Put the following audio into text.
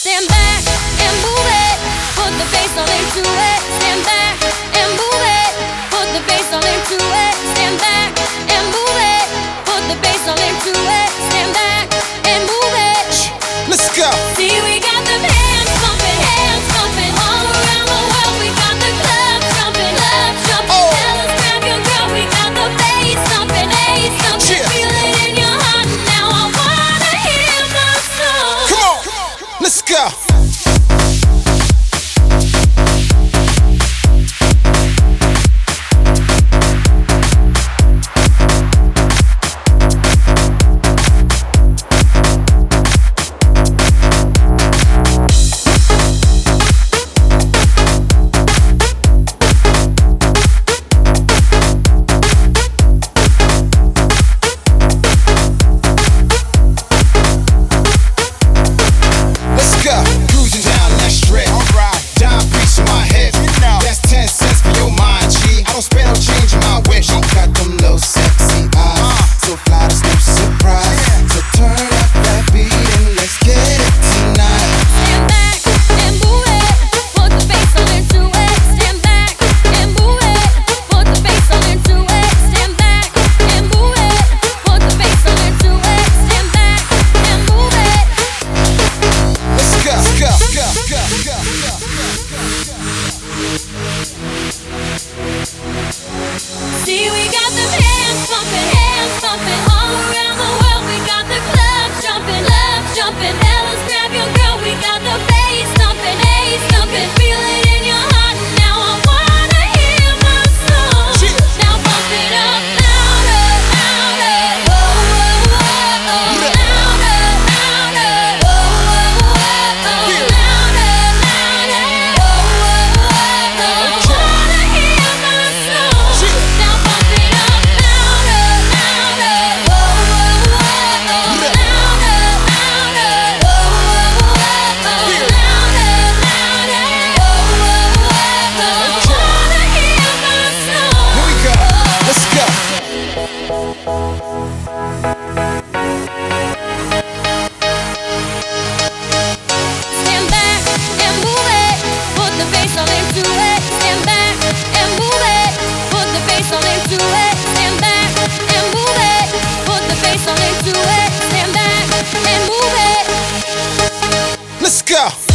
Stand back and move it. Put the bass all into it. Stand back. Yeah.